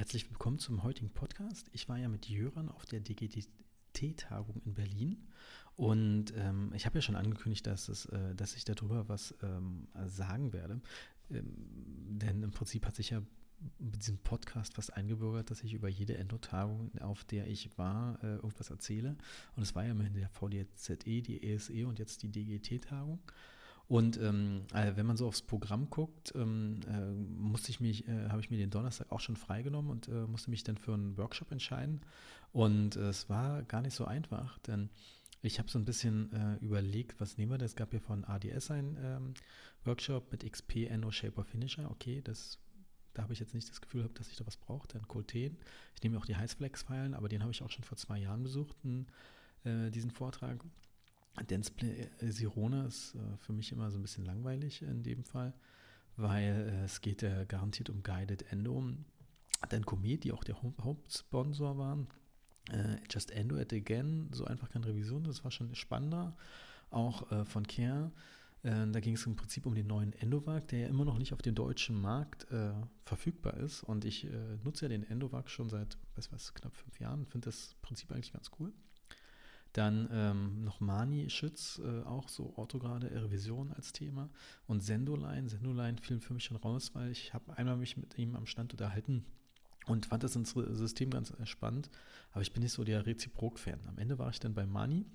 Herzlich willkommen zum heutigen Podcast. Ich war ja mit Jöran auf der DGT-Tagung in Berlin und ähm, ich habe ja schon angekündigt, dass, es, äh, dass ich darüber was ähm, sagen werde. Ähm, denn im Prinzip hat sich ja mit diesem Podcast fast eingebürgert, dass ich über jede Endotagung, auf der ich war, äh, irgendwas erzähle. Und es war ja immerhin der VDZE, die ESE und jetzt die DGT-Tagung. Und ähm, äh, wenn man so aufs Programm guckt, ähm, äh, musste ich mich, äh, habe ich mir den Donnerstag auch schon freigenommen und äh, musste mich dann für einen Workshop entscheiden. Und äh, es war gar nicht so einfach, denn ich habe so ein bisschen äh, überlegt, was nehmen wir da? Es gab ja von ADS einen ähm, Workshop mit XP, Endo, Shaper, Finisher. Okay, das, da habe ich jetzt nicht das Gefühl gehabt, dass ich da was brauche. Dann Colten. Ich nehme auch die Heißflex-Feilen, aber den habe ich auch schon vor zwei Jahren besucht, diesen Vortrag. Danceplay äh, Sirona ist äh, für mich immer so ein bisschen langweilig in dem Fall, weil äh, es geht ja garantiert um Guided Endo. Dann Comet, die auch der Hauptsponsor waren. Just Endo at Again, so einfach keine Revision, das war schon spannender. Auch von Care. Da ging es im Prinzip um den neuen Endovac, der ja immer noch nicht auf dem deutschen Markt äh, verfügbar ist. Und ich äh, nutze ja den Endovac schon seit, weiß was, knapp fünf Jahren, finde das Prinzip eigentlich ganz cool. Dann ähm, noch Mani Schütz, äh, auch so orthograde Revision als Thema. Und Sendoline. Sendoline fiel für mich schon raus, weil ich habe einmal mich mit ihm am Stand unterhalten und fand das System ganz spannend. Aber ich bin nicht so der Reziprok-Fan. Am Ende war ich dann bei Mani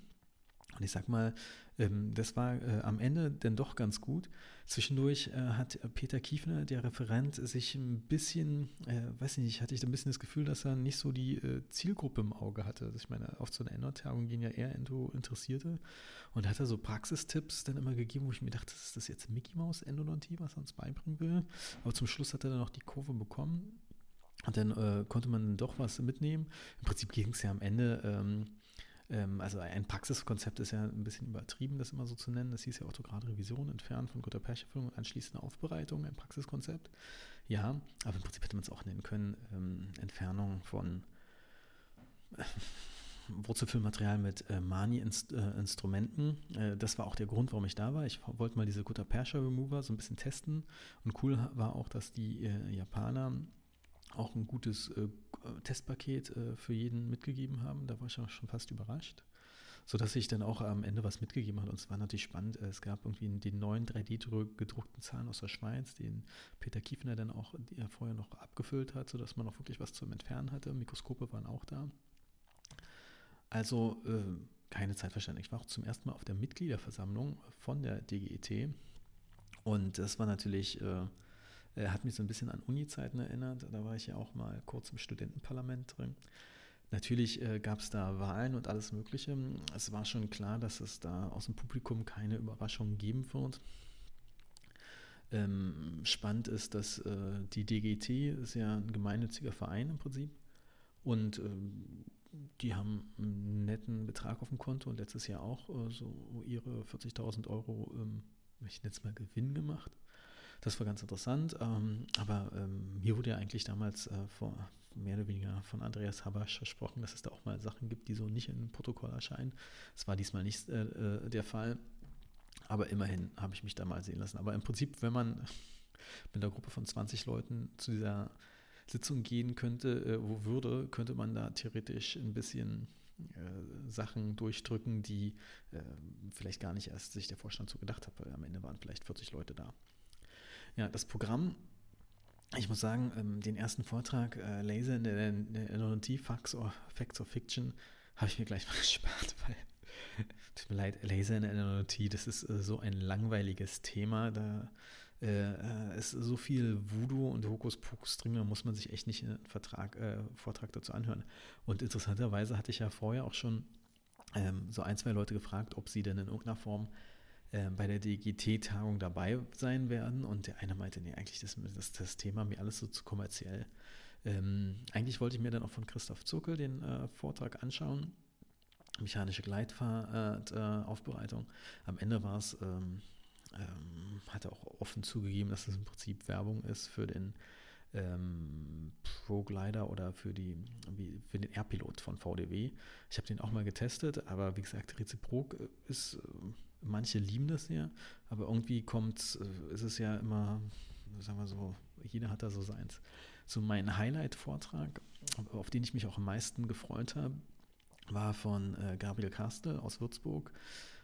und ich sag mal, ähm, das war äh, am Ende denn doch ganz gut. Zwischendurch äh, hat Peter Kiefner, der Referent, sich ein bisschen, äh, weiß nicht, hatte ich ein bisschen das Gefühl, dass er nicht so die Zielgruppe im Auge hatte. Also ich meine, auf so eine Endotagung gehen ja eher Endo-Interessierte. Und hat er so Praxistipps dann immer gegeben, wo ich mir dachte, ist das jetzt Mickey Mouse Endodontie, was er uns beibringen will? Aber zum Schluss hat er dann noch die Kurve bekommen. Und dann äh, konnte man doch was mitnehmen. Im Prinzip ging es ja am Ende ähm, ähm, also ein Praxiskonzept ist ja ein bisschen übertrieben, das immer so zu nennen. Das hieß ja Orthograd-Revision, Entfernen von guter Percherfüllung und anschließende Aufbereitung, ein Praxiskonzept. Ja, aber im Prinzip hätte man es auch nennen können, ähm, Entfernung von äh, Wurzelfüllmaterial mit äh, Mani-Instrumenten. Äh, äh, das war auch der Grund, warum ich da war. Ich wollte mal diese Gutta Persha Remover so ein bisschen testen. Und cool war auch, dass die äh, Japaner auch ein gutes äh, Testpaket äh, für jeden mitgegeben haben. Da war ich auch schon fast überrascht. Sodass ich dann auch am Ende was mitgegeben habe. Und es war natürlich spannend. Es gab irgendwie den neuen 3D-gedruckten Zahn aus der Schweiz, den Peter Kiefner dann auch vorher noch abgefüllt hat, sodass man auch wirklich was zum Entfernen hatte. Mikroskope waren auch da. Also äh, keine Zeitverständnis. Ich war auch zum ersten Mal auf der Mitgliederversammlung von der DGET. Und das war natürlich äh, äh, hat mich so ein bisschen an Uni-Zeiten erinnert. Da war ich ja auch mal kurz im Studentenparlament drin. Natürlich äh, gab es da Wahlen und alles Mögliche. Es war schon klar, dass es da aus dem Publikum keine Überraschungen geben wird. Ähm, spannend ist, dass äh, die DGT ist ja ein gemeinnütziger Verein im Prinzip. Und ähm, die haben einen netten Betrag auf dem Konto und letztes Jahr auch äh, so ihre 40.000 Euro, ähm, ich nenne es mal Gewinn gemacht. Das war ganz interessant. Ähm, aber ähm, mir wurde ja eigentlich damals äh, vor, mehr oder weniger von Andreas Habasch versprochen, dass es da auch mal Sachen gibt, die so nicht im Protokoll erscheinen. Das war diesmal nicht äh, äh, der Fall. Aber immerhin habe ich mich da mal sehen lassen. Aber im Prinzip, wenn man mit einer Gruppe von 20 Leuten zu dieser Sitzung gehen könnte, äh, wo würde, könnte man da theoretisch ein bisschen äh, Sachen durchdrücken, die äh, vielleicht gar nicht erst sich der Vorstand so gedacht hat, weil am Ende waren vielleicht 40 Leute da. Ja, das Programm ich muss sagen, ähm, den ersten Vortrag, äh, Laser in der Anonymity, Facts or, Facts of Fiction, habe ich mir gleich mal gespart, weil, tut mir leid, Laser in der Anonymity, das ist äh, so ein langweiliges Thema, da äh, ist so viel Voodoo und Hokuspokus drin, da muss man sich echt nicht einen Vertrag, äh, Vortrag dazu anhören. Und interessanterweise hatte ich ja vorher auch schon ähm, so ein, zwei Leute gefragt, ob sie denn in irgendeiner Form äh, bei der DGT-Tagung dabei sein werden. Und der eine meinte, nee, eigentlich ist das, das Thema mir alles so zu kommerziell. Ähm, eigentlich wollte ich mir dann auch von Christoph Zuckel den äh, Vortrag anschauen. Mechanische Gleitfahrt-Aufbereitung. Äh, Am Ende war es, ähm, ähm, hat er auch offen zugegeben, dass es im Prinzip Werbung ist für den ähm, Pro Glider oder für, die, wie, für den Airpilot von VDW. Ich habe den auch mal getestet, aber wie gesagt, Reziprok äh, ist, äh, manche lieben das ja, aber irgendwie kommt, äh, ist es ja immer, sagen wir so, jeder hat da so seins. so mein Highlight-Vortrag, auf den ich mich auch am meisten gefreut habe, war von äh, Gabriel Kastel aus Würzburg.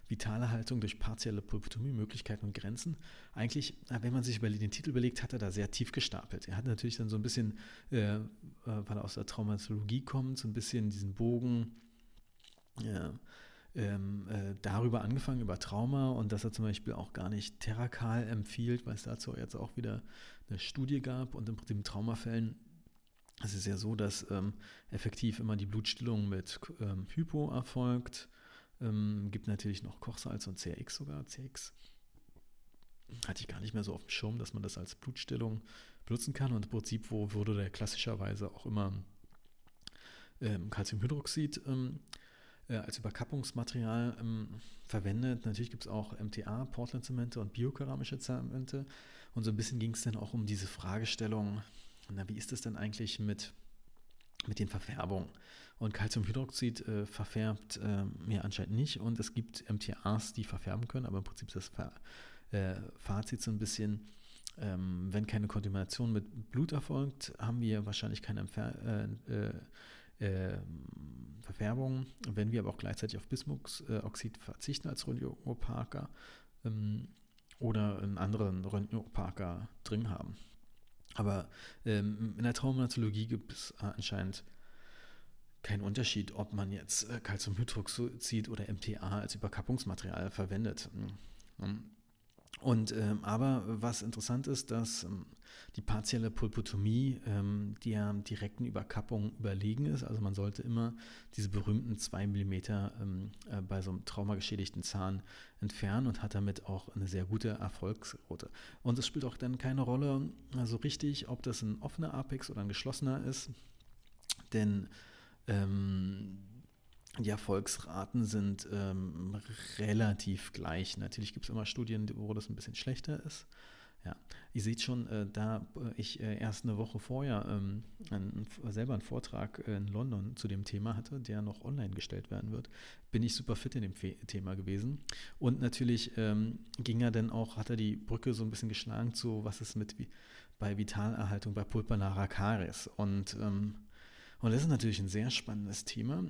Vitale Haltung durch partielle Pulpotomie, Möglichkeiten und Grenzen. Eigentlich, äh, wenn man sich über den Titel überlegt, hat er da sehr tief gestapelt. Er hat natürlich dann so ein bisschen, äh, äh weil er aus der Traumatologie kommt, so ein bisschen diesen Bogen ja, ähm, äh, darüber angefangen, über Trauma und dass er zum Beispiel auch gar nicht Terrakal empfiehlt, weil es dazu jetzt auch wieder eine Studie gab und im Prinzip in Traumafällen es ist ja so, dass ähm, effektiv immer die Blutstillung mit ähm, Hypo erfolgt. Ähm, gibt natürlich noch Kochsalz und CRX sogar. CRX hatte ich gar nicht mehr so auf dem Schirm, dass man das als Blutstillung benutzen kann. Und im Prinzip wo wurde der klassischerweise auch immer ähm, Calciumhydroxid ähm, äh, als Überkappungsmaterial ähm, verwendet. Natürlich gibt es auch MTA, Portland-Zemente und biokeramische Zemente. Und so ein bisschen ging es dann auch um diese Fragestellung, na, wie ist es denn eigentlich mit, mit den Verfärbungen? Und Calciumhydroxid äh, verfärbt äh, mir anscheinend nicht und es gibt MTAs, die verfärben können, aber im Prinzip ist das Fa äh, Fazit so ein bisschen, ähm, wenn keine Kontamination mit Blut erfolgt, haben wir wahrscheinlich keine Empfer äh, äh, ähm, Verfärbung. Wenn wir aber auch gleichzeitig auf Bismutoxid verzichten als Röntgenopaker ähm, oder einen anderen Röntgenopaker drin haben. Aber ähm, in der Traumatologie gibt es anscheinend keinen Unterschied, ob man jetzt äh, Calciumhydroxid oder MTA als Überkappungsmaterial verwendet. Und ähm, aber was interessant ist, dass ähm, die partielle Pulpotomie ähm, der direkten Überkappung überlegen ist. Also man sollte immer diese berühmten 2 mm ähm, äh, bei so einem traumageschädigten Zahn entfernen und hat damit auch eine sehr gute Erfolgsquote. Und es spielt auch dann keine Rolle so also richtig, ob das ein offener Apex oder ein geschlossener ist. Denn ähm, die Erfolgsraten sind ähm, relativ gleich. Natürlich gibt es immer Studien, wo das ein bisschen schlechter ist. Ja, ihr seht schon, äh, da ich äh, erst eine Woche vorher ähm, einen, selber einen Vortrag in London zu dem Thema hatte, der noch online gestellt werden wird, bin ich super fit in dem Fe Thema gewesen. Und natürlich ähm, ging er dann auch, hat er die Brücke so ein bisschen geschlagen zu, was ist mit bei Vitalerhaltung bei Pulpanara Caries. Und, ähm, und das ist natürlich ein sehr spannendes Thema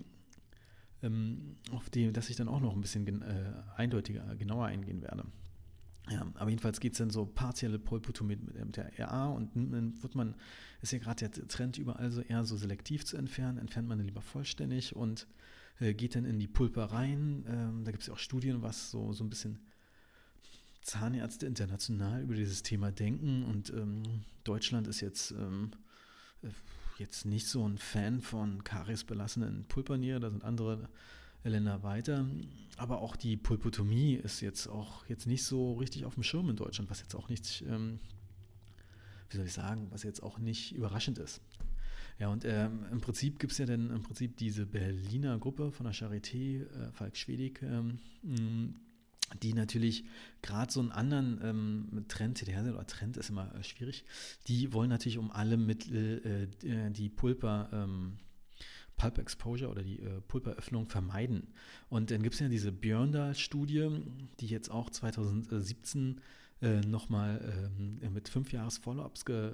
auf die, dass ich dann auch noch ein bisschen äh, eindeutiger, genauer eingehen werde. Ja, aber jedenfalls geht es dann so partielle Polpotomie mit der RA und dann wird man, ist ja gerade der Trend überall so eher so selektiv zu entfernen, entfernt man lieber vollständig und äh, geht dann in die Pulper rein. Ähm, da gibt es ja auch Studien, was so, so ein bisschen Zahnärzte international über dieses Thema denken und ähm, Deutschland ist jetzt ähm, äh, jetzt nicht so ein Fan von kariesbelassenen Pulpernier, da sind andere Länder weiter. Aber auch die Pulpotomie ist jetzt auch jetzt nicht so richtig auf dem Schirm in Deutschland, was jetzt auch nicht, ähm, wie soll ich sagen, was jetzt auch nicht überraschend ist. Ja, und ähm, im Prinzip gibt es ja dann im Prinzip diese Berliner Gruppe von der Charité, äh, Falk Schwedig, ähm, die natürlich gerade so einen anderen ähm, Trend, TDR oder Trend ist immer äh, schwierig, die wollen natürlich um alle Mittel äh, äh, die Pulper, ähm, Pulp Exposure oder die äh, Pulperöffnung vermeiden. Und dann gibt es ja diese Björndal-Studie, die jetzt auch 2017 äh, nochmal ähm, mit fünf Jahres Follow-ups ge,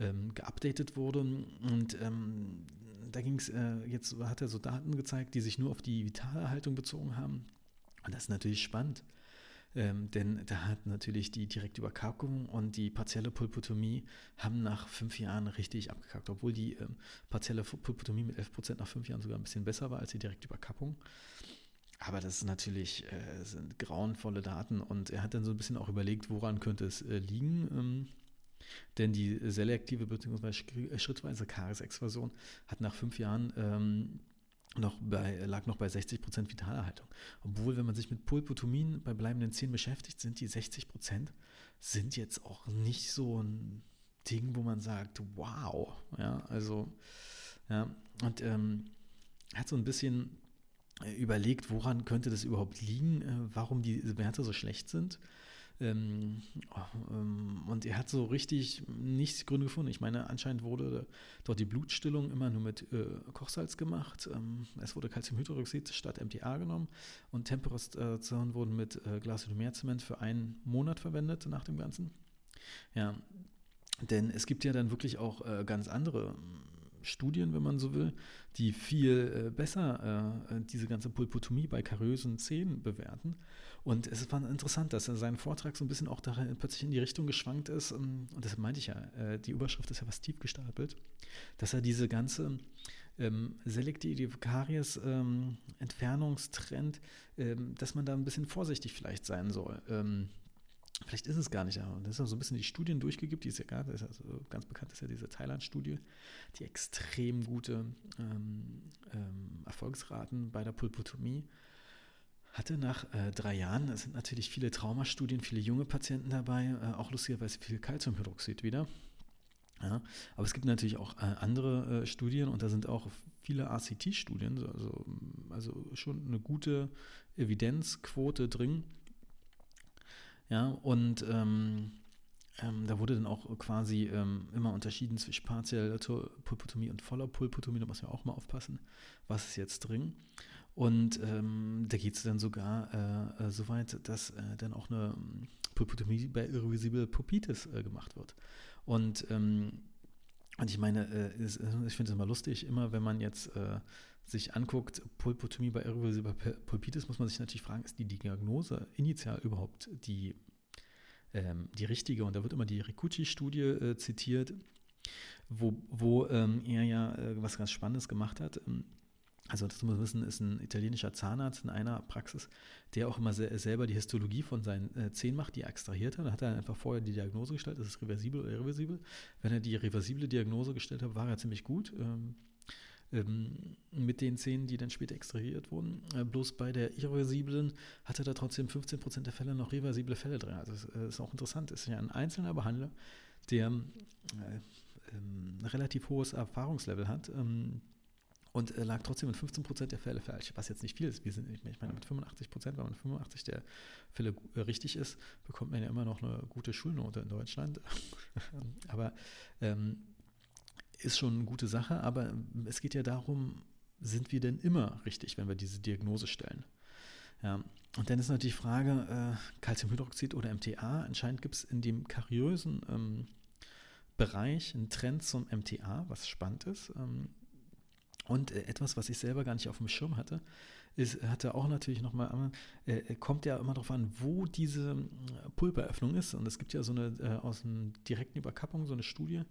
ähm, geupdatet wurde. Und ähm, da ging es, äh, jetzt hat er so Daten gezeigt, die sich nur auf die Vitalerhaltung bezogen haben. Und das ist natürlich spannend, ähm, denn da hat natürlich die direkte Überkackung und die partielle Pulpotomie haben nach fünf Jahren richtig abgekackt, obwohl die ähm, partielle Pulpotomie mit 11% nach fünf Jahren sogar ein bisschen besser war als die direkte Überkappung. Aber das ist natürlich äh, sind grauenvolle Daten und er hat dann so ein bisschen auch überlegt, woran könnte es äh, liegen. Ähm, denn die selektive bzw. schrittweise Karies-Exvasion hat nach fünf Jahren ähm, noch bei, lag noch bei 60 Prozent Vitalerhaltung. Obwohl, wenn man sich mit Pulpotomien bei bleibenden Zähnen beschäftigt, sind die 60 Prozent sind jetzt auch nicht so ein Ding, wo man sagt, wow. Ja, also, ja, und ähm, hat so ein bisschen äh, überlegt, woran könnte das überhaupt liegen, äh, warum die Werte so schlecht sind. Ähm, ähm, und er hat so richtig nichts Gründe gefunden. Ich meine, anscheinend wurde dort die Blutstillung immer nur mit äh, Kochsalz gemacht. Ähm, es wurde Calciumhydroxid statt MTA genommen und Temperaturen wurden mit äh, Glasidomerzement für einen Monat verwendet nach dem Ganzen. Ja, denn es gibt ja dann wirklich auch äh, ganz andere Studien, wenn man so will, die viel äh, besser äh, diese ganze Pulpotomie bei kariösen Zähnen bewerten. Und es war interessant, dass sein Vortrag so ein bisschen auch darin plötzlich in die Richtung geschwankt ist. Ähm, und deshalb meinte ich ja, äh, die Überschrift ist ja was tief gestapelt, dass er diese ganze ähm, selektive Karies-Entfernungstrend, ähm, ähm, dass man da ein bisschen vorsichtig vielleicht sein soll. Ähm, Vielleicht ist es gar nicht, aber das ist auch so ein bisschen die Studien durchgegibt, die es ja. Das ist also ganz bekannt ist ja diese Thailand-Studie, die extrem gute ähm, ähm, Erfolgsraten bei der Pulpotomie hatte nach äh, drei Jahren. Es sind natürlich viele Traumastudien, viele junge Patienten dabei, äh, auch lustigerweise viel Calciumhydroxid wieder. Ja, aber es gibt natürlich auch äh, andere äh, Studien und da sind auch viele ACT-Studien, also, also schon eine gute Evidenzquote drin ja, und ähm, ähm, da wurde dann auch quasi ähm, immer unterschieden zwischen partieller Pulpotomie und voller Pulpotomie. Da muss man auch mal aufpassen, was ist jetzt drin. Und ähm, da geht es dann sogar äh, äh, so weit, dass äh, dann auch eine ähm, Pulpotomie bei irreversible Pupitis äh, gemacht wird. Und, ähm, und ich meine, äh, ist, ich finde es immer lustig, immer wenn man jetzt äh, sich anguckt, Pulpotomie bei irreversibler Pulpitis, muss man sich natürlich fragen, ist die Diagnose initial überhaupt die, ähm, die richtige? Und da wird immer die Ricucci-Studie äh, zitiert, wo, wo ähm, er ja äh, was ganz Spannendes gemacht hat. Ähm, also das muss man wissen, ist ein italienischer Zahnarzt in einer Praxis, der auch immer se selber die Histologie von seinen äh, Zähnen macht, die er extrahiert hat. Da hat er einfach vorher die Diagnose gestellt, ist es reversibel oder irreversibel. Wenn er die reversible Diagnose gestellt hat, war er ziemlich gut. Ähm, ähm, mit den Zähnen, die dann später extrahiert wurden. Äh, bloß bei der irreversiblen hatte da trotzdem 15% der Fälle noch reversible Fälle drin. Also das äh, ist auch interessant. Es ist ja ein einzelner Behandler, der äh, ähm, ein relativ hohes Erfahrungslevel hat. Ähm, und äh, lag trotzdem in 15% der Fälle falsch, was jetzt nicht viel ist. Wir sind, ich meine, mit 85%, wenn man 85 der Fälle äh, richtig ist, bekommt man ja immer noch eine gute Schulnote in Deutschland. Aber ähm, ist schon eine gute Sache, aber es geht ja darum, sind wir denn immer richtig, wenn wir diese Diagnose stellen? Ja. Und dann ist natürlich die Frage, äh, Calciumhydroxid oder MTA. Anscheinend gibt es in dem kariösen ähm, Bereich einen Trend zum MTA, was spannend ist. Ähm, und äh, etwas, was ich selber gar nicht auf dem Schirm hatte, ist, hatte auch natürlich nochmal, äh, äh, kommt ja immer darauf an, wo diese äh, Pulperöffnung ist. Und es gibt ja so eine äh, aus einer direkten Überkappung, so eine Studie,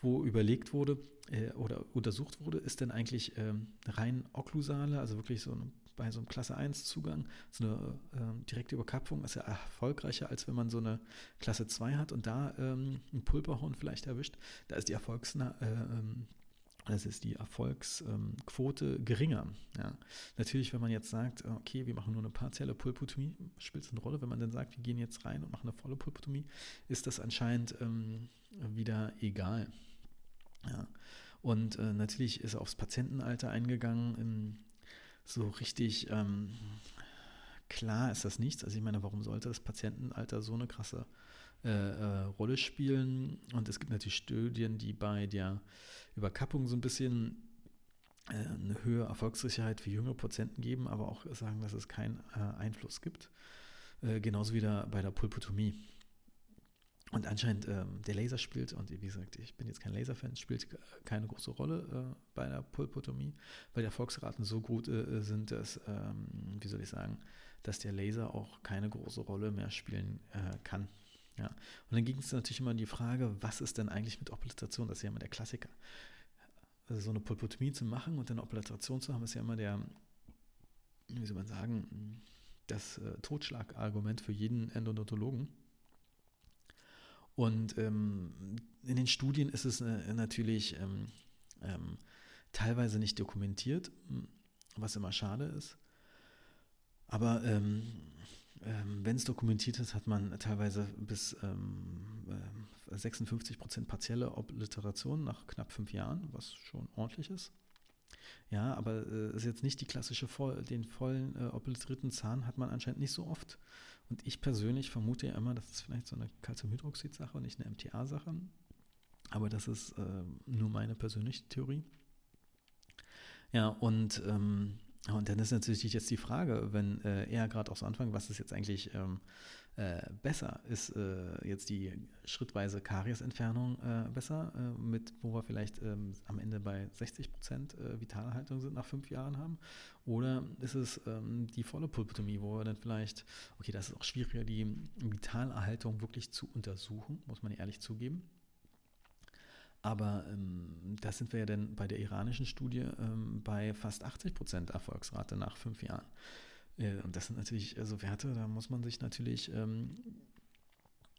wo überlegt wurde äh, oder untersucht wurde, ist denn eigentlich ähm, rein okklusale, also wirklich so eine, bei so einem Klasse 1 Zugang, so eine ähm, direkte Überkappung ist ja erfolgreicher, als wenn man so eine Klasse 2 hat und da ähm, ein Pulperhorn vielleicht erwischt. Da ist die Erfolgsna äh, ähm, das ist die Erfolgsquote geringer. Ja. Natürlich, wenn man jetzt sagt, okay, wir machen nur eine partielle Pulpotomie, spielt es eine Rolle. Wenn man dann sagt, wir gehen jetzt rein und machen eine volle Pulpotomie, ist das anscheinend ähm, wieder egal. Ja. Und äh, natürlich ist aufs Patientenalter eingegangen. Ähm, so richtig ähm, klar ist das nichts. Also ich meine, warum sollte das Patientenalter so eine krasse äh, äh, Rolle spielen? Und es gibt natürlich Studien, die bei der Überkappung so ein bisschen äh, eine höhere Erfolgssicherheit für junge Patienten geben, aber auch sagen, dass es keinen äh, Einfluss gibt. Genauso wie da bei der Pulpotomie. Und anscheinend ähm, der Laser spielt, und wie gesagt, ich bin jetzt kein Laserfan, spielt keine große Rolle äh, bei der Pulpotomie, weil die Erfolgsraten so gut äh, sind, dass, ähm, wie soll ich sagen, dass der Laser auch keine große Rolle mehr spielen äh, kann. Ja. Und dann ging es natürlich immer in die Frage, was ist denn eigentlich mit Operation? Das ist ja immer der Klassiker. Also so eine Pulpotomie zu machen und dann Operation zu haben, ist ja immer der, wie soll man sagen, das äh, Totschlagargument für jeden Endodontologen. Und ähm, in den Studien ist es äh, natürlich ähm, ähm, teilweise nicht dokumentiert, was immer schade ist. Aber ähm, ähm, wenn es dokumentiert ist, hat man teilweise bis äh, 56 Prozent partielle Obliteration nach knapp fünf Jahren, was schon ordentlich ist. Ja, aber äh, ist jetzt nicht die klassische, voll, den vollen äh, obliterierten Zahn hat man anscheinend nicht so oft. Und ich persönlich vermute ja immer, das ist vielleicht so eine Calciumhydroxid-Sache und nicht eine MTA-Sache. Aber das ist äh, nur meine persönliche Theorie. Ja, und ähm, Und dann ist natürlich jetzt die Frage, wenn äh, er gerade auch so anfangen, was ist jetzt eigentlich ähm, äh, besser? Ist äh, jetzt die schrittweise Kariesentfernung äh, besser, äh, mit wo wir vielleicht ähm, am Ende bei 60 Prozent äh, Vitalerhaltung sind nach fünf Jahren haben? Oder ist es ähm, die volle Pulpotomie, wo wir dann vielleicht, okay, das ist auch schwieriger, die Vitalerhaltung wirklich zu untersuchen, muss man ehrlich zugeben. Aber ähm, da sind wir ja dann bei der iranischen Studie ähm, bei fast 80 Prozent Erfolgsrate nach fünf Jahren. Äh, und das sind natürlich so Werte, da muss man sich natürlich ähm,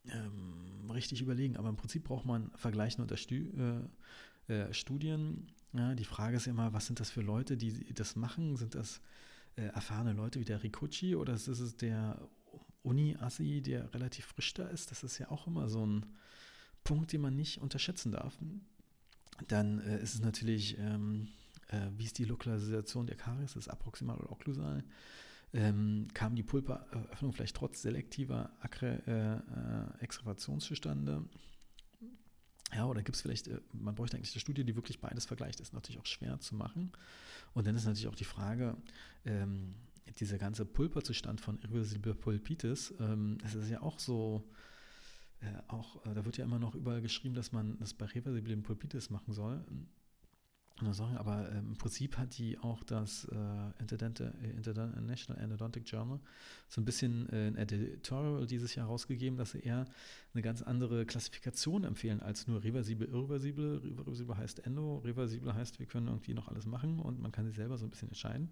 ähm richtig überlegen. Aber im Prinzip braucht man vergleichende Unterstü äh, äh, Studien. Ja, die Frage ist immer, was sind das für Leute, die das machen? Sind das äh, erfahrene Leute wie der Rikuchi oder ist es der Uni-Assi, der relativ frisch da ist? Das ist ja auch immer so ein Punkt, den man nicht unterschätzen darf. Dann äh, ist es natürlich, ähm, äh, wie ist die Lokalisation der Karies, ist approximal oder okklusal. Ähm, kam die Pulperöffnung vielleicht trotz selektiver Akre, äh, äh zustande? Ja, oder gibt es vielleicht, äh, man bräuchte eigentlich eine Studie, die wirklich beides vergleicht. Ist natürlich auch schwer zu machen. Und dann ist natürlich auch die Frage, ähm, dieser ganze Pulperzustand von irreversible Pulpitis, ähm, das ist ja auch so, äh, auch, äh, da wird ja immer noch überall geschrieben, dass man das bei reversiblen Pulpitis machen soll. Aber ähm, im Prinzip hat die auch das äh, International Endodontic Journal so ein bisschen äh, ein Editorial dieses Jahr rausgegeben, dass sie eher eine ganz andere Klassifikation empfehlen als nur reversibel, irreversibel. Reversibel heißt Endo, reversibel heißt, wir können irgendwie noch alles machen und man kann sich selber so ein bisschen entscheiden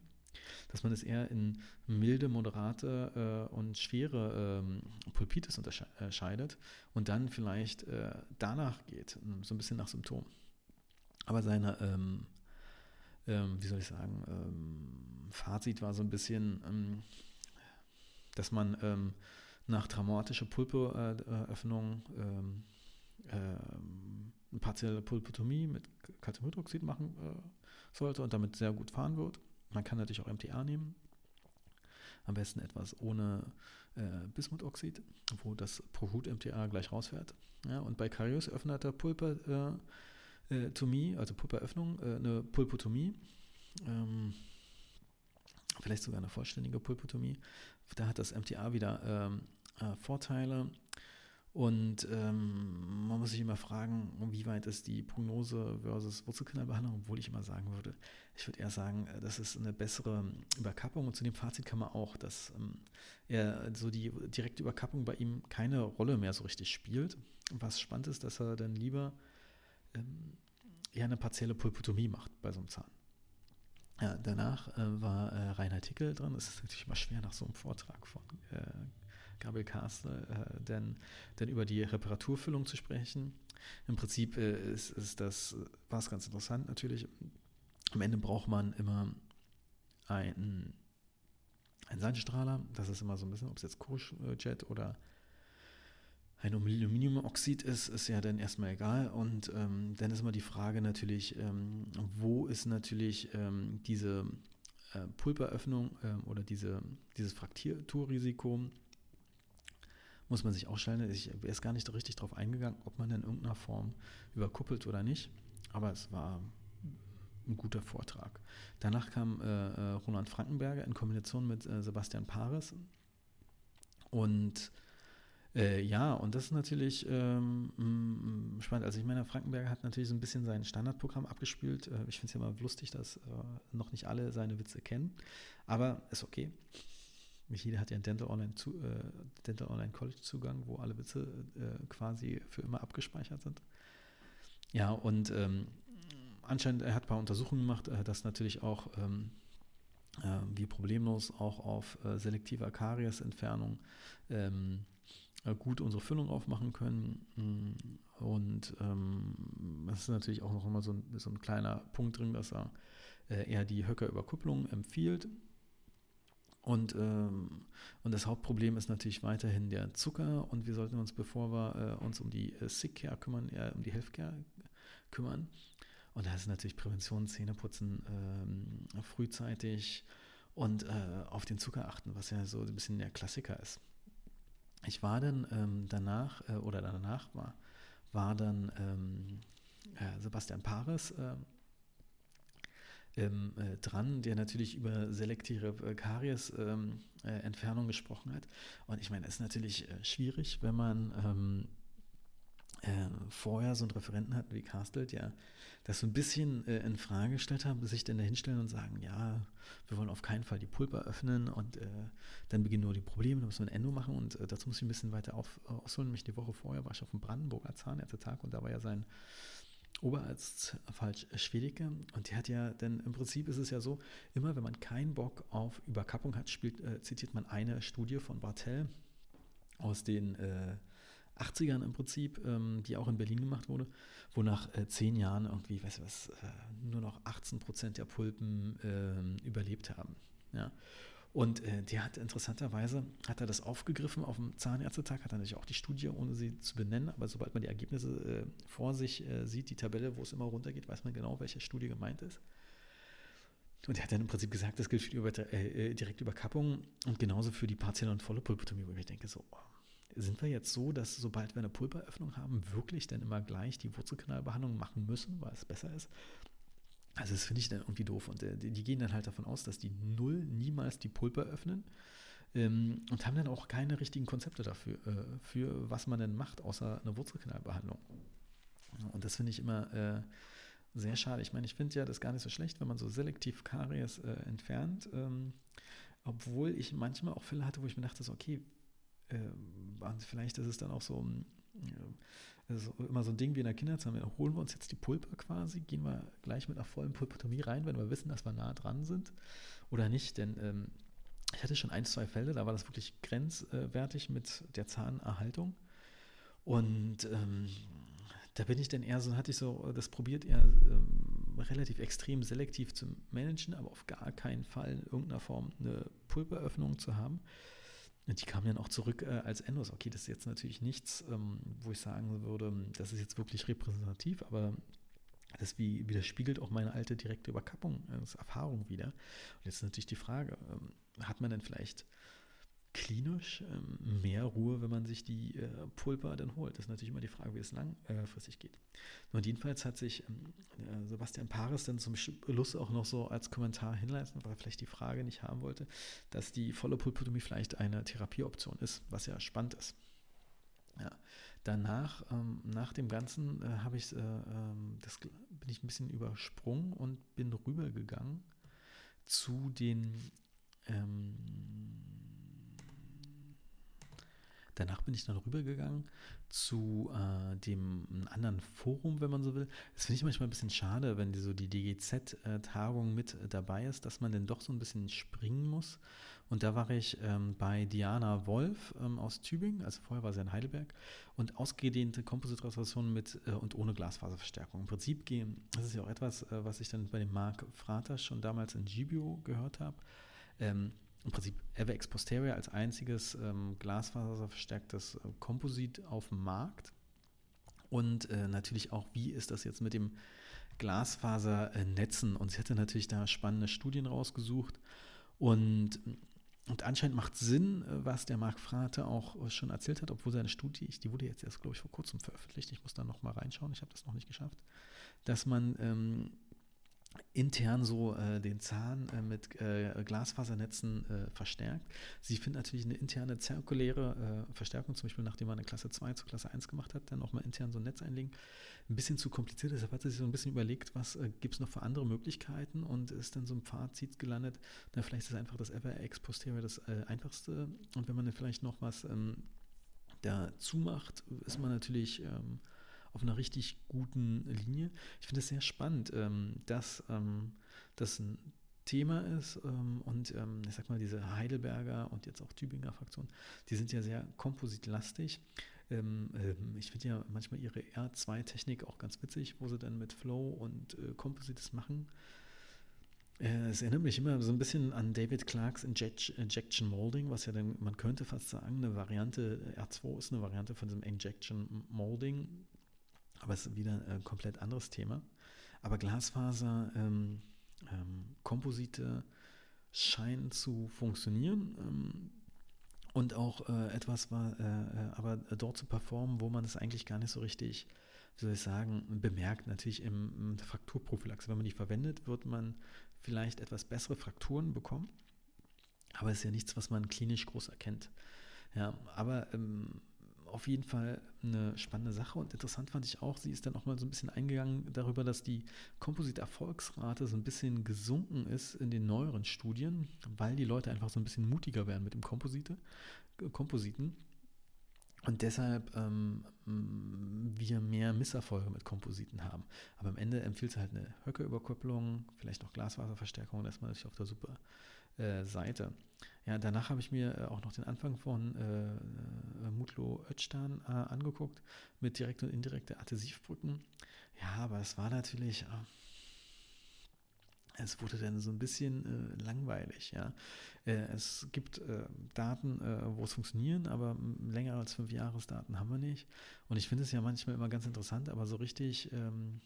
dass man es eher in milde, moderate äh, und schwere ähm, Pulpitis unterscheidet und dann vielleicht äh, danach geht, so ein bisschen nach Symptom. Aber seine, ähm, ähm, wie soll ich sagen, ähm, Fazit war so ein bisschen, ähm, dass man ähm, nach traumatischer Pulpeöffnung ähm, eine partielle Pulpotomie mit Calciumhydroxid machen äh, sollte und damit sehr gut fahren wird. Man kann natürlich auch MTA nehmen. Am besten etwas ohne äh, Bismutoxid, wo das Prohut-MTA gleich rausfährt. Ja, und bei Karius öffneter Pulpatomie, äh, äh also Pulperöffnung, äh, eine Pulpotomie, ähm, vielleicht sogar eine vollständige Pulpotomie, da hat das MTA wieder ähm, äh, Vorteile. Und ähm, man muss sich immer fragen, wie weit ist die Prognose versus Wurzelkanalbehandlung, obwohl ich immer sagen würde, ich würde eher sagen, äh, das ist eine bessere Überkappung. Und zu dem Fazit kann man auch, dass ähm, er so die direkte Überkappung bei ihm keine Rolle mehr so richtig spielt. Was spannend ist, dass er dann lieber ähm, eher eine partielle Pulpotomie macht bei so einem Zahn. Ja, danach äh, war äh, Rainer Tickel dran. Es ist natürlich immer schwer nach so einem Vortrag von äh, Gabriel Castle, äh, denn, denn über die Reparaturfüllung zu sprechen. Im Prinzip äh, ist, ist das, war es ganz interessant natürlich. Am Ende braucht man immer einen, einen Seidenstrahler. Das ist immer so ein bisschen, ob es jetzt Kurzjet oder ein Aluminiumoxid ist, ist ja dann erstmal egal. Und ähm, dann ist immer die Frage natürlich, ähm, wo ist natürlich ähm, diese äh, Pulperöffnung ähm, oder diese, dieses Frakturrisiko muss man sich auch stellen. Ich wäre gar nicht richtig darauf eingegangen, ob man in irgendeiner Form überkuppelt oder nicht. Aber es war ein guter Vortrag. Danach kam äh, äh Roland Frankenberger in Kombination mit äh, Sebastian Pares. Und äh, ja, und das ist natürlich ähm, spannend. Also ich meine, Frankenberger hat natürlich so ein bisschen sein Standardprogramm abgespielt. Äh, ich finde es ja immer lustig, dass äh, noch nicht alle seine Witze kennen. Aber ist okay. Nicht hat ja einen Dental Online, zu, äh, Dental Online College Zugang, wo alle Witze äh, quasi für immer abgespeichert sind. Ja, und ähm, anscheinend, er hat ein paar Untersuchungen gemacht, äh, dass natürlich auch ähm, äh, wir problemlos auch auf äh, selektiver Kariesentfernung ähm, äh, gut unsere Füllung aufmachen können. Mm, und ähm, das ist natürlich auch noch immer so ein, so ein kleiner Punkt drin, dass er eher die Höcker-Überkupplung empfiehlt und, ähm, und das Hauptproblem ist natürlich weiterhin der Zucker und wir sollten uns, bevor wir äh, uns um die äh, Sick Care kümmern, eher um die Healthcare kümmern. Und da ist natürlich Prävention, Zähneputzen ähm, frühzeitig und äh, auf den Zucker achten, was ja so ein bisschen der Klassiker ist. Ich war dann ähm, danach, äh, oder danach war, war dann ähm, äh, Sebastian Pares ähm, äh, dran, der natürlich über selektive äh, Karies-Entfernung ähm, äh, gesprochen hat. Und ich meine, es ist natürlich äh, schwierig, wenn man ähm, äh, vorher so einen Referenten hatten wie Castelt, der das so ein bisschen äh, in Frage gestellt haben, sich dann da hinstellen und sagen, ja, wir wollen auf keinen Fall die Pulpa öffnen und dann beginnen nur die Probleme, dann müssen wir ein Endo machen und dazu muss ich ein bisschen weiter auf, ausholen. Nämlich die Woche vorher war ich auf dem Brandenburger Zahnärztetag und da war ja sein Oberarzt falsch äh, Schwedicke und der hat ja, denn im Prinzip ist es ja so, immer wenn man keinen Bock auf Überkappung hat, spielt, äh, zitiert man eine Studie von Bartel aus den 80ern im Prinzip, ähm, die auch in Berlin gemacht wurde, wo nach äh, zehn Jahren irgendwie, weißt du was, äh, nur noch 18 Prozent der Pulpen äh, überlebt haben. Ja. Und äh, der hat interessanterweise, hat er das aufgegriffen auf dem Zahnärztetag, hat er natürlich auch die Studie, ohne sie zu benennen, aber sobald man die Ergebnisse äh, vor sich äh, sieht, die Tabelle, wo es immer runtergeht, weiß man genau, welche Studie gemeint ist. Und er hat dann im Prinzip gesagt, das gilt für die Über äh, Direktüberkappung und genauso für die partielle und volle Pulpotomie, wo ich denke, so, oh, sind wir jetzt so, dass sobald wir eine Pulperöffnung haben, wirklich dann immer gleich die Wurzelkanalbehandlung machen müssen, weil es besser ist? Also das finde ich dann irgendwie doof. Und äh, die gehen dann halt davon aus, dass die Null niemals die Pulper öffnen ähm, und haben dann auch keine richtigen Konzepte dafür, äh, für was man denn macht, außer eine Wurzelkanalbehandlung. Und das finde ich immer äh, sehr schade. Ich meine, ich finde ja das gar nicht so schlecht, wenn man so selektiv Karies äh, entfernt. Ähm, obwohl ich manchmal auch Fälle hatte, wo ich mir dachte, so, okay, äh, vielleicht ist es dann auch so, also immer so ein Ding wie in der Kinderzeit, holen wir uns jetzt die Pulpe quasi, gehen wir gleich mit einer vollen Pulpotomie rein, wenn wir wissen, dass wir nah dran sind oder nicht, denn ähm, ich hatte schon ein, zwei Fälle, da war das wirklich grenzwertig mit der Zahnerhaltung. Und ähm, da bin ich dann eher so, hatte ich so das probiert, eher ähm, relativ extrem selektiv zu managen, aber auf gar keinen Fall in irgendeiner Form eine Pulperöffnung zu haben. Die kamen dann auch zurück äh, als Endos. Okay, das ist jetzt natürlich nichts, ähm, wo ich sagen würde, das ist jetzt wirklich repräsentativ, aber das wie, widerspiegelt auch meine alte direkte Überkappung, äh, Erfahrung wieder. Und jetzt ist natürlich die Frage, ähm, hat man denn vielleicht klinisch ähm, mehr Ruhe, wenn man sich die äh, Pulper dann holt. Das ist natürlich immer die Frage, wie es langfristig geht. Und jedenfalls hat sich ähm, äh, Sebastian Pares dann zum Schluss auch noch so als Kommentar hinleiten, weil er vielleicht die Frage nicht haben wollte, dass die volle Pulpotomie vielleicht eine Therapieoption ist, was ja spannend ist. Ja. Danach, ähm, nach dem Ganzen, äh, habe ich, äh, ähm, das bin ich ein bisschen übersprungen und bin rübergegangen zu den ähm, Danach bin ich dann rübergegangen zu äh, dem anderen Forum, wenn man so will. Das finde ich manchmal ein bisschen schade, wenn die, so die DGZ-Tagung mit dabei ist, dass man dann doch so ein bisschen springen muss. Und da war ich ähm, bei Diana Wolf ähm, aus Tübingen, also vorher war sie in Heidelberg, und ausgedehnte Kompositrestauration mit äh, und ohne Glasfaserverstärkung. Im Prinzip gehen, das ist ja auch etwas, äh, was ich dann bei dem Marc Frater schon damals in Gibio gehört habe. Ähm, im Prinzip Avex Posterior als einziges ähm, glasfaserverstärktes äh, Komposit auf dem Markt. Und äh, natürlich auch, wie ist das jetzt mit dem Glasfasernetzen? Und sie hätte natürlich da spannende Studien rausgesucht. Und, und anscheinend macht Sinn, äh, was der Marc Frate auch schon erzählt hat, obwohl seine Studie, die wurde jetzt erst, glaube ich, vor kurzem veröffentlicht. Ich muss da nochmal reinschauen, ich habe das noch nicht geschafft, dass man ähm, intern so äh, den Zahn äh, mit äh, Glasfasernetzen äh, verstärkt. Sie findet natürlich eine interne zirkuläre äh, Verstärkung, zum Beispiel nachdem man eine Klasse 2 zu Klasse 1 gemacht hat, dann nochmal intern so ein Netz einlegen. Ein bisschen zu kompliziert, deshalb hat sie sich so ein bisschen überlegt, was äh, gibt es noch für andere Möglichkeiten und ist dann so ein Fazit gelandet, na, vielleicht ist einfach das FRX Posterior das einfachste und wenn man dann vielleicht noch was ähm, dazu macht, ist man natürlich ähm, auf einer richtig guten Linie. Ich finde es sehr spannend, ähm, dass ähm, das ein Thema ist ähm, und ähm, ich sag mal, diese Heidelberger und jetzt auch Tübinger Fraktion, die sind ja sehr kompositlastig. Ähm, ich finde ja manchmal ihre R2-Technik auch ganz witzig, wo sie dann mit Flow und äh, Composites machen. Äh, es erinnert mich immer so ein bisschen an David Clarks Injection Molding, was ja dann, man könnte fast sagen, eine Variante, R2 ist eine Variante von diesem Injection Molding, aber es ist wieder ein komplett anderes Thema. Aber Glasfaser, ähm, ähm, Komposite scheinen zu funktionieren ähm, und auch äh, etwas war, äh, äh aber dort zu performen, wo man es eigentlich gar nicht so richtig wie soll ich sagen, bemerkt natürlich im, im Frakturprophylaxe. Wenn man die verwendet, wird man vielleicht etwas bessere Frakturen bekommen. Aber es ist ja nichts, was man klinisch groß erkennt. Ja, aber ähm, auf jeden Fall eine spannende Sache und interessant fand ich auch, sie ist dann auch mal so ein bisschen eingegangen darüber, dass die Komposit-Erfolgsrate so ein bisschen gesunken ist in den neueren Studien, weil die Leute einfach so ein bisschen mutiger werden mit dem Komposite, Kompositen und deshalb ähm, wir mehr Misserfolge mit Kompositen haben. Aber am Ende empfiehlt es halt eine Höcke-Überkopplung, vielleicht noch Glasfaserverstärkung, das ist man natürlich auf der super äh, Seite. Ja, danach habe ich mir äh, auch noch den Anfang von äh, äh Mutlo Ötztan äh, angeguckt mit direkt und indirekte Adhesivbrücken. Ja, aber es war natürlich, äh, es wurde dann so ein bisschen äh, langweilig. Ja. Äh, es gibt äh, Daten, wo es funktioniert, aber länger als fünf Jahresdaten haben wir nicht. Und ich finde es ja manchmal immer ganz interessant, aber so richtig ähm,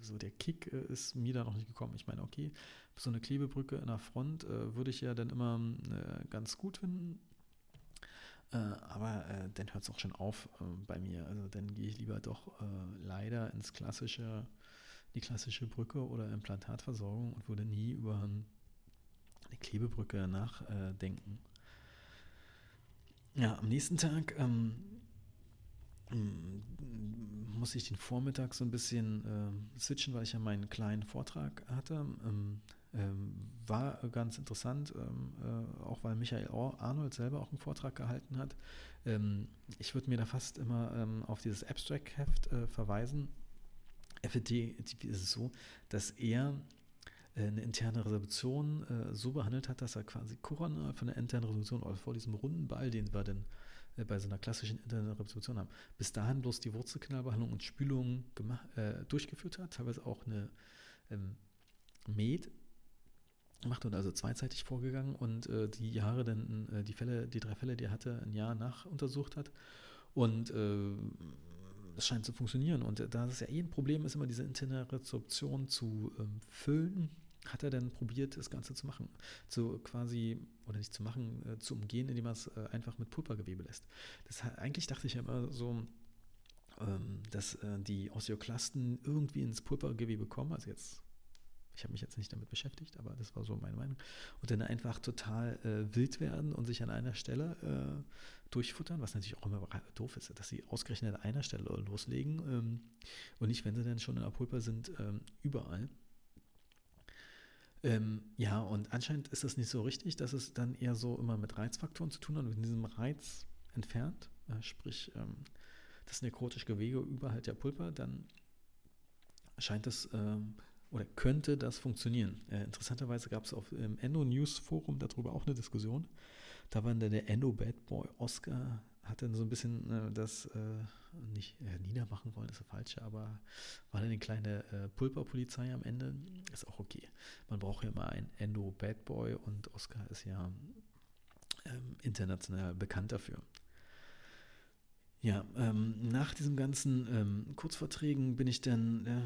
so der Kick äh, ist mir da noch nicht gekommen. Ich meine, okay, so eine Klebebrücke in der Front äh, würde ich ja dann immer äh, ganz gut finden. Äh, aber äh, dann hört es auch schon auf äh, bei mir. Also dann gehe ich lieber doch leider ins klassische, die klassische Brücke oder Implantatversorgung und würde nie über eine Klebebrücke nachdenken. Ja, am nächsten Tag ähm, muss ich den Vormittag so ein bisschen äh, switchen, weil ich ja meinen kleinen Vortrag hatte. Ähm, ähm, war ganz interessant, ähm, äh, auch weil Michael Arnold selber auch einen Vortrag gehalten hat. Ähm, ich würde mir da fast immer ähm, auf dieses Abstract-Heft äh, verweisen. FED ist es so, dass er äh, eine interne Resolution äh, so behandelt hat, dass er quasi koronal von der internen Resolution oder vor diesem runden Ball, den wir dann äh, bei so einer klassischen internen Reproduktion haben, bis dahin bloß die Wurzelkanalbehandlung und Spülung äh, durchgeführt hat, teilweise auch eine ähm, Med gemacht und also zweizeitig vorgegangen und äh, die Jahre dann, äh, die Fälle, die drei Fälle, die er hatte, ein Jahr nach untersucht hat. Und es scheint zu funktionieren. Und da es ja eh ein Problem ist, immer diese interne Rezeption zu ähm, füllen, hat er dann probiert, das Ganze zu machen. Zu quasi, oder nicht zu machen, äh, zu umgehen, indem er es äh, einfach mit Pulpergewebe lässt. Das, eigentlich dachte ich ja immer so, ähm, dass äh, die Osteoklasten irgendwie ins Pulpergewebe kommen. Also jetzt, ich habe mich jetzt nicht damit beschäftigt, aber das war so meine Meinung. Und dann einfach total äh, wild werden und sich an einer Stelle äh, durchfuttern, was natürlich auch immer doof ist, dass sie ausgerechnet an einer Stelle loslegen ähm, und nicht, wenn sie dann schon in der Pulper sind, ähm, überall. Ähm, ja, und anscheinend ist das nicht so richtig, dass es dann eher so immer mit Reizfaktoren zu tun hat wenn diesem Reiz entfernt, äh, sprich ähm, das nekrotische Gewebe überhalb der Pulpa, dann scheint es oder könnte das funktionieren. Äh, interessanterweise gab es auf dem Endo News Forum darüber auch eine Diskussion. Da war dann der Endo Bad Boy Oscar hat dann so ein bisschen äh, das äh, nicht äh, niedermachen wollen, ist das falsche, aber war dann eine kleine äh, Pulperpolizei am Ende. Ist auch okay. Man braucht ja immer einen Endo Bad Boy und Oscar ist ja ähm, international bekannt dafür. Ja, ähm, nach diesen ganzen ähm, Kurzverträgen bin ich dann äh,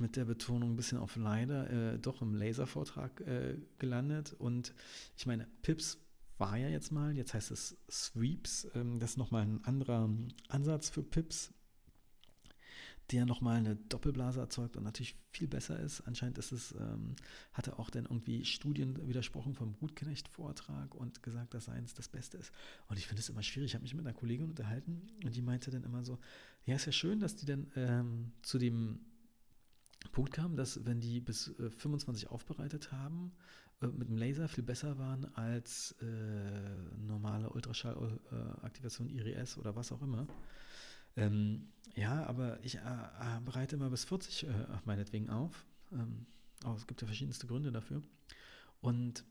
mit der Betonung ein bisschen auf leider äh, doch im Laservortrag äh, gelandet. Und ich meine, Pips war ja jetzt mal, jetzt heißt es Sweeps. Ähm, das ist nochmal ein anderer Ansatz für Pips, der nochmal eine Doppelblase erzeugt und natürlich viel besser ist. Anscheinend ist es, ähm, hatte auch dann irgendwie Studien widersprochen vom Gutknecht-Vortrag und gesagt, dass seins das Beste ist. Und ich finde es immer schwierig. Ich habe mich mit einer Kollegin unterhalten und die meinte dann immer so, ja, ist ja schön, dass die dann ähm, zu dem Punkt kam, dass wenn die bis äh, 25 aufbereitet haben, äh, mit dem Laser viel besser waren als äh, normale Ultraschallaktivation IRS oder was auch immer. Ähm, ja, aber ich äh, äh bereite immer bis 40 äh, meinetwegen auf. Ähm, aber es gibt ja verschiedenste Gründe dafür. Und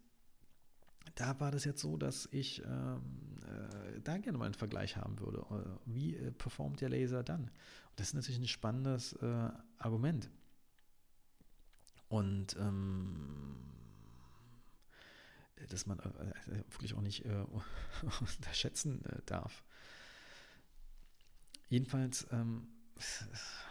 da war das jetzt so, dass ich ähm, äh, da gerne mal einen Vergleich haben würde. Wie äh, performt der Laser dann? Und das ist natürlich ein spannendes äh, Argument. Und ähm, dass man äh, wirklich auch nicht äh, unterschätzen äh, darf. Jedenfalls ähm,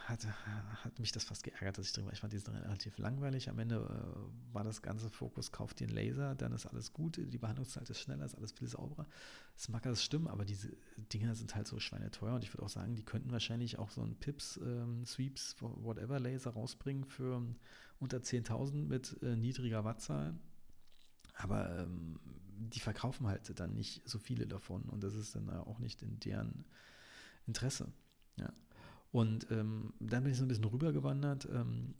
hat, hat mich das fast geärgert, dass ich drin war. Ich fand diesen relativ langweilig. Am Ende äh, war das ganze Fokus, kauft einen Laser, dann ist alles gut, die Behandlungszeit ist schneller, ist alles viel sauberer. Das mag alles stimmen, aber diese Dinger sind halt so schweineteuer und ich würde auch sagen, die könnten wahrscheinlich auch so einen Pips, ähm, Sweeps, whatever Laser rausbringen für unter 10.000 mit äh, niedriger Wattzahl. Aber ähm, die verkaufen halt dann nicht so viele davon und das ist dann auch nicht in deren Interesse. Ja. Und ähm, dann bin ich so ein bisschen rübergewandert ähm,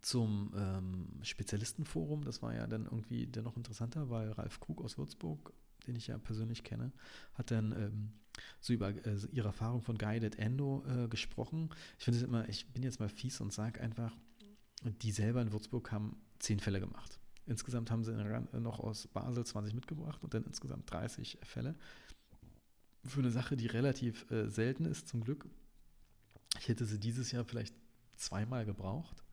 zum ähm, Spezialistenforum. Das war ja dann irgendwie dann noch interessanter, weil Ralf Krug aus Würzburg, den ich ja persönlich kenne, hat dann ähm, so über äh, ihre Erfahrung von Guided Endo äh, gesprochen. Ich finde es immer, ich bin jetzt mal fies und sage einfach, die selber in Würzburg haben zehn Fälle gemacht. Insgesamt haben sie noch aus Basel 20 mitgebracht und dann insgesamt 30 Fälle. Für eine Sache, die relativ äh, selten ist, zum Glück. Ich hätte sie dieses Jahr vielleicht zweimal gebraucht.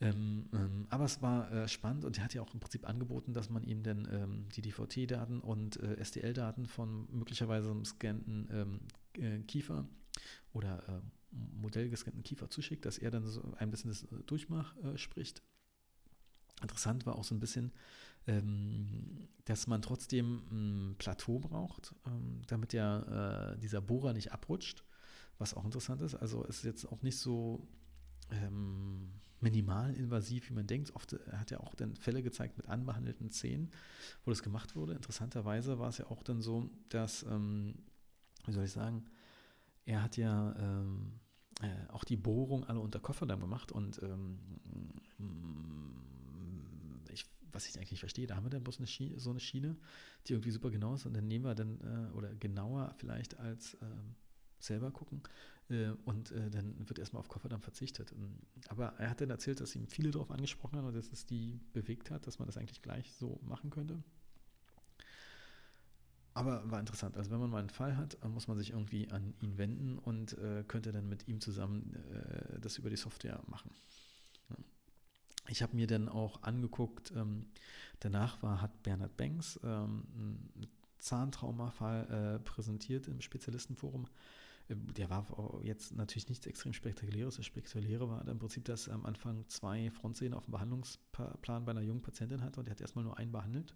Ähm, ähm, aber es war äh, spannend und er hat ja auch im Prinzip angeboten, dass man ihm dann ähm, die DVT-Daten und äh, SDL-Daten von möglicherweise einem scannten ähm, äh, Kiefer oder äh, modellgescannten Kiefer zuschickt, dass er dann so ein bisschen das äh, Durchmach äh, spricht. Interessant war auch so ein bisschen, ähm, dass man trotzdem ein Plateau braucht, ähm, damit ja dieser Bohrer nicht abrutscht was auch interessant ist. Also es ist jetzt auch nicht so ähm, minimal invasiv, wie man denkt. Oft er hat ja auch dann Fälle gezeigt mit anbehandelten Zähnen, wo das gemacht wurde. Interessanterweise war es ja auch dann so, dass, ähm, wie soll ich sagen, er hat ja ähm, äh, auch die Bohrung alle unter Kofferdamm gemacht und ähm, ich, was ich eigentlich nicht verstehe, da haben wir dann bloß eine Schiene, so eine Schiene, die irgendwie super genau ist und dann nehmen wir dann, äh, oder genauer vielleicht als ähm, selber gucken. Äh, und äh, dann wird erstmal auf Kofferdamm verzichtet. Ähm, aber er hat dann erzählt, dass ihm viele darauf angesprochen haben und dass es die bewegt hat, dass man das eigentlich gleich so machen könnte. Aber war interessant. Also wenn man mal einen Fall hat, muss man sich irgendwie an ihn wenden und äh, könnte dann mit ihm zusammen äh, das über die Software machen. Ja. Ich habe mir dann auch angeguckt, ähm, danach war, hat Bernhard Banks ähm, einen Zahntraumafall äh, präsentiert im Spezialistenforum. Ähm, der war jetzt natürlich nichts extrem Spektakuläres. Das Spektakuläre war im Prinzip, dass er am Anfang zwei Frontzähne auf dem Behandlungsplan bei einer jungen Patientin hatte und er hat erstmal nur einen behandelt.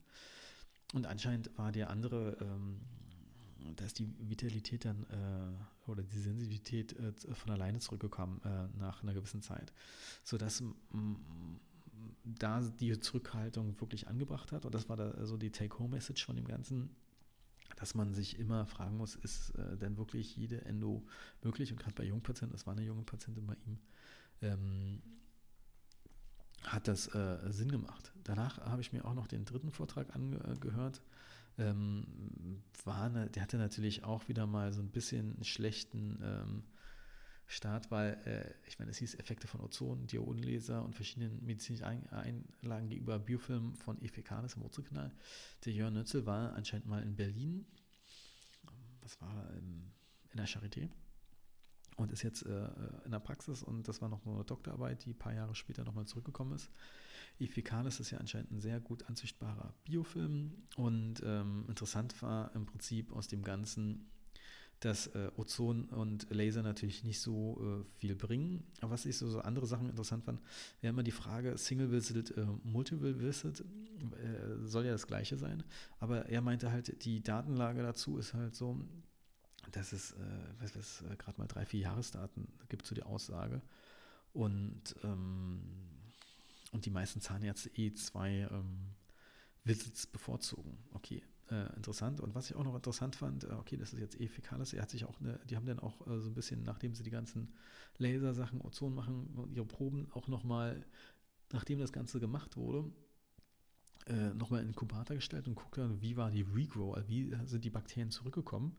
Und anscheinend war der andere, ähm, da ist die Vitalität dann äh, oder die Sensitivität äh, von alleine zurückgekommen äh, nach einer gewissen Zeit, sodass da die Zurückhaltung wirklich angebracht hat. Und das war da so die Take-Home-Message von dem Ganzen dass man sich immer fragen muss, ist äh, denn wirklich jede Endo möglich? Und gerade bei Jungpatienten, das war eine junge Patientin bei ihm, ähm, hat das äh, Sinn gemacht. Danach habe ich mir auch noch den dritten Vortrag angehört. Ähm, war eine, der hatte natürlich auch wieder mal so ein bisschen einen schlechten ähm, Start, weil äh, ich meine, es hieß Effekte von Ozon, Diodenlaser und verschiedenen medizinischen Einlagen gegenüber Biofilm von EFKs im Wurzelkanal. Der Jörn Nötzel war anscheinend mal in Berlin, was war in, in der Charité und ist jetzt äh, in der Praxis und das war noch eine Doktorarbeit, die ein paar Jahre später nochmal zurückgekommen ist. Efficalis ist ja anscheinend ein sehr gut anzüchtbarer Biofilm und ähm, interessant war im Prinzip aus dem Ganzen, dass äh, Ozon und Laser natürlich nicht so äh, viel bringen. Aber was ich so, so andere Sachen interessant fand, wäre immer die Frage, Single Visit, äh, Multiple Visit, äh, soll ja das gleiche sein. Aber er meinte halt, die Datenlage dazu ist halt so, dass es, äh, was äh, gerade mal drei, vier Jahresdaten gibt zu der Aussage. Und, ähm, und die meisten Zahnärzte eh zwei ähm, Visits bevorzugen. Okay, äh, interessant. Und was ich auch noch interessant fand, äh, okay, das ist jetzt eh Fäkales, er hat sich auch, eine, die haben dann auch äh, so ein bisschen, nachdem sie die ganzen Lasersachen, Ozon machen ihre Proben auch nochmal, nachdem das Ganze gemacht wurde, äh, nochmal in den Inkubator gestellt und guckt dann, wie war die Regrow, also wie sind die Bakterien zurückgekommen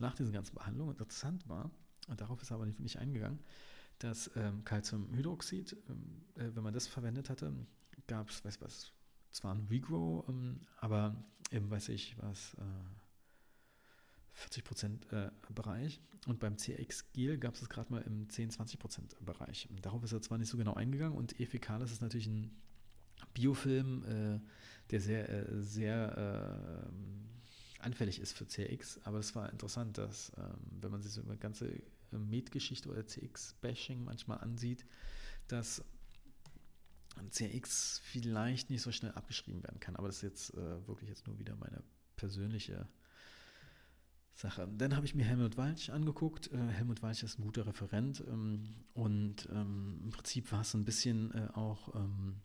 nach diesen ganzen Behandlungen. Interessant war, und darauf ist er aber nicht, nicht eingegangen, dass ähm, Calciumhydroxid, ähm, äh, wenn man das verwendet hatte, gab es, weiß was, zwar ein Regrow, ähm, aber eben weiß ich was, äh, 40% äh, Bereich. Und beim CX-Gel gab es gerade mal im 10-20% Bereich. Darauf ist er zwar nicht so genau eingegangen und Efficalis ist natürlich ein Biofilm, äh, der sehr, äh, sehr äh, anfällig ist für CX, aber es war interessant, dass, ähm, wenn man sich so über ganze äh, Med-Geschichte oder CX-Bashing manchmal ansieht, dass CX vielleicht nicht so schnell abgeschrieben werden kann. Aber das ist jetzt äh, wirklich jetzt nur wieder meine persönliche Sache. Dann habe ich mir Helmut Walch angeguckt. Äh, Helmut Walch ist ein guter Referent ähm, und ähm, im Prinzip war es ein bisschen äh, auch ähm,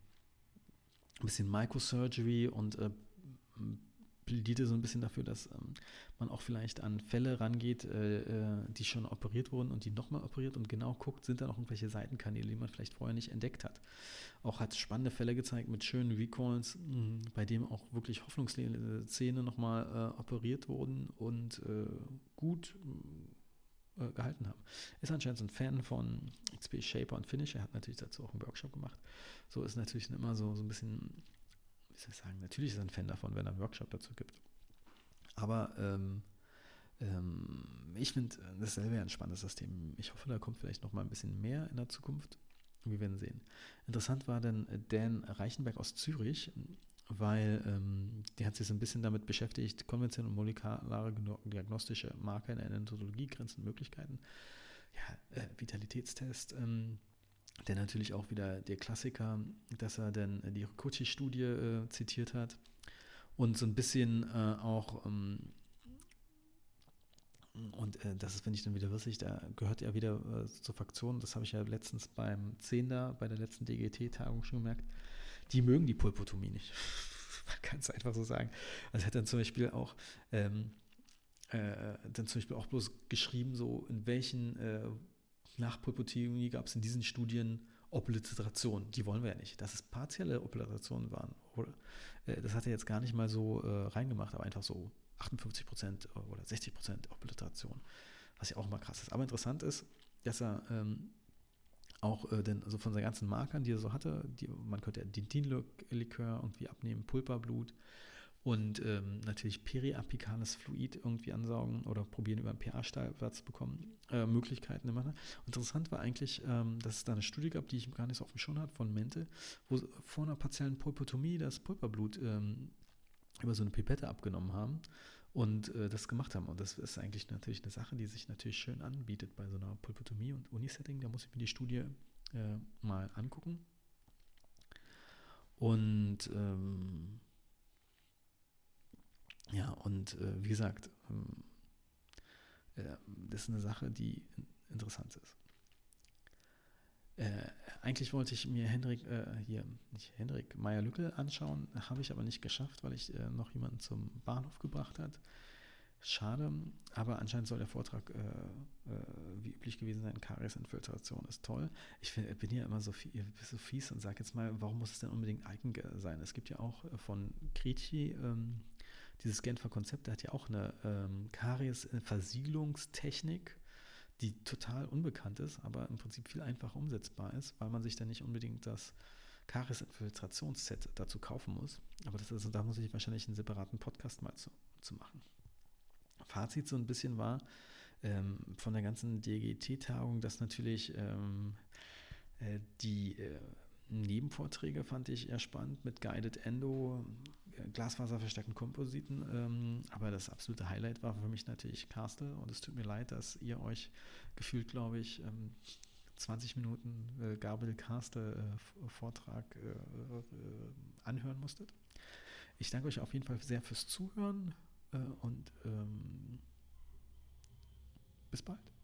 ein bisschen Microsurgery und äh, plädierte so ein bisschen dafür, dass ähm, man auch vielleicht an Fälle rangeht, äh, äh, die schon operiert wurden und die nochmal operiert und genau guckt, sind da noch irgendwelche Seitenkanäle, die man vielleicht vorher nicht entdeckt hat. Auch hat spannende Fälle gezeigt mit schönen Recalls, mh, bei dem auch wirklich Hoffnungsszene nochmal äh, operiert wurden und äh, gut äh, gehalten haben. Ist anscheinend so ein Fan von XP Shaper und Finish. Er hat natürlich dazu auch einen Workshop gemacht. So ist natürlich immer so, so ein bisschen wie soll ich sagen, natürlich ist er ein Fan davon, wenn er einen Workshop dazu gibt. Aber ähm, ähm, ich finde dasselbe ein spannendes System. Ich hoffe, da kommt vielleicht noch mal ein bisschen mehr in der Zukunft. Wir werden sehen. Interessant war dann Dan Reichenberg aus Zürich, weil ähm, der hat sich so ein bisschen damit beschäftigt, konventionelle und molekulare diagnostische Marker in der Endotologie, Grenzen Möglichkeiten. Ja, äh, Vitalitätstest, ähm, der natürlich auch wieder der Klassiker, dass er dann die Rikuchi-Studie äh, zitiert hat und so ein bisschen äh, auch ähm, und äh, das ist, finde ich dann wieder witzig, da gehört ja wieder äh, zur Fraktion, das habe ich ja letztens beim 10 da, bei der letzten DGT-Tagung schon gemerkt, die mögen die Pulpotomie nicht. Man kann es einfach so sagen. Also hat dann zum Beispiel auch ähm, äh, dann zum Beispiel auch bloß geschrieben, so in welchen äh, nach Pulpotomie gab es in diesen Studien Obliteration. Die wollen wir ja nicht. Dass es partielle Obliterationen waren, oder, äh, das hat er jetzt gar nicht mal so äh, reingemacht, aber einfach so 58 Prozent oder 60 Prozent Obliteration, was ja auch mal krass ist. Aber interessant ist, dass er ähm, auch äh, denn, also von seinen ganzen Markern, die er so hatte, die, man könnte ja Dintin-Likör irgendwie abnehmen, Pulperblut, und ähm, natürlich periapikales Fluid irgendwie ansaugen oder probieren über einen pH-Wert zu bekommen, äh, Möglichkeiten immer. Interessant war eigentlich, ähm, dass es da eine Studie gab, die ich gar nicht so auf dem Schirm hatte, von Mente, wo vor einer partiellen Pulpotomie das Pulperblut ähm, über so eine Pipette abgenommen haben und äh, das gemacht haben. Und das ist eigentlich natürlich eine Sache, die sich natürlich schön anbietet bei so einer Pulpotomie und Unisetting. Da muss ich mir die Studie äh, mal angucken. Und ähm, ja, und äh, wie gesagt, ähm, äh, das ist eine Sache, die interessant ist. Äh, eigentlich wollte ich mir Hendrik, äh, hier, nicht Hendrik, Meyer-Lückel anschauen, habe ich aber nicht geschafft, weil ich äh, noch jemanden zum Bahnhof gebracht hat. Schade, aber anscheinend soll der Vortrag äh, äh, wie üblich gewesen sein. Karies-Infiltration ist toll. Ich find, bin ja immer so, viel, so fies und sage jetzt mal, warum muss es denn unbedingt Eigen sein? Es gibt ja auch von Kriti ähm, dieses Genfer-Konzept, der hat ja auch eine ähm, Karies-Versiegelungstechnik, die total unbekannt ist, aber im Prinzip viel einfacher umsetzbar ist, weil man sich dann nicht unbedingt das Karies-Infiltrationsset dazu kaufen muss. Aber das ist, da muss ich wahrscheinlich einen separaten Podcast mal zu, zu machen. Fazit so ein bisschen war ähm, von der ganzen DGT-Tagung, dass natürlich ähm, äh, die äh, Nebenvorträge fand ich eher spannend mit Guided Endo, glasfaserverstärkten Kompositen. Ähm, aber das absolute Highlight war für mich natürlich Castle. Und es tut mir leid, dass ihr euch gefühlt, glaube ich, ähm, 20 Minuten äh, Gabriel Castle äh, Vortrag äh, äh, anhören musstet. Ich danke euch auf jeden Fall sehr fürs Zuhören äh, und ähm, bis bald.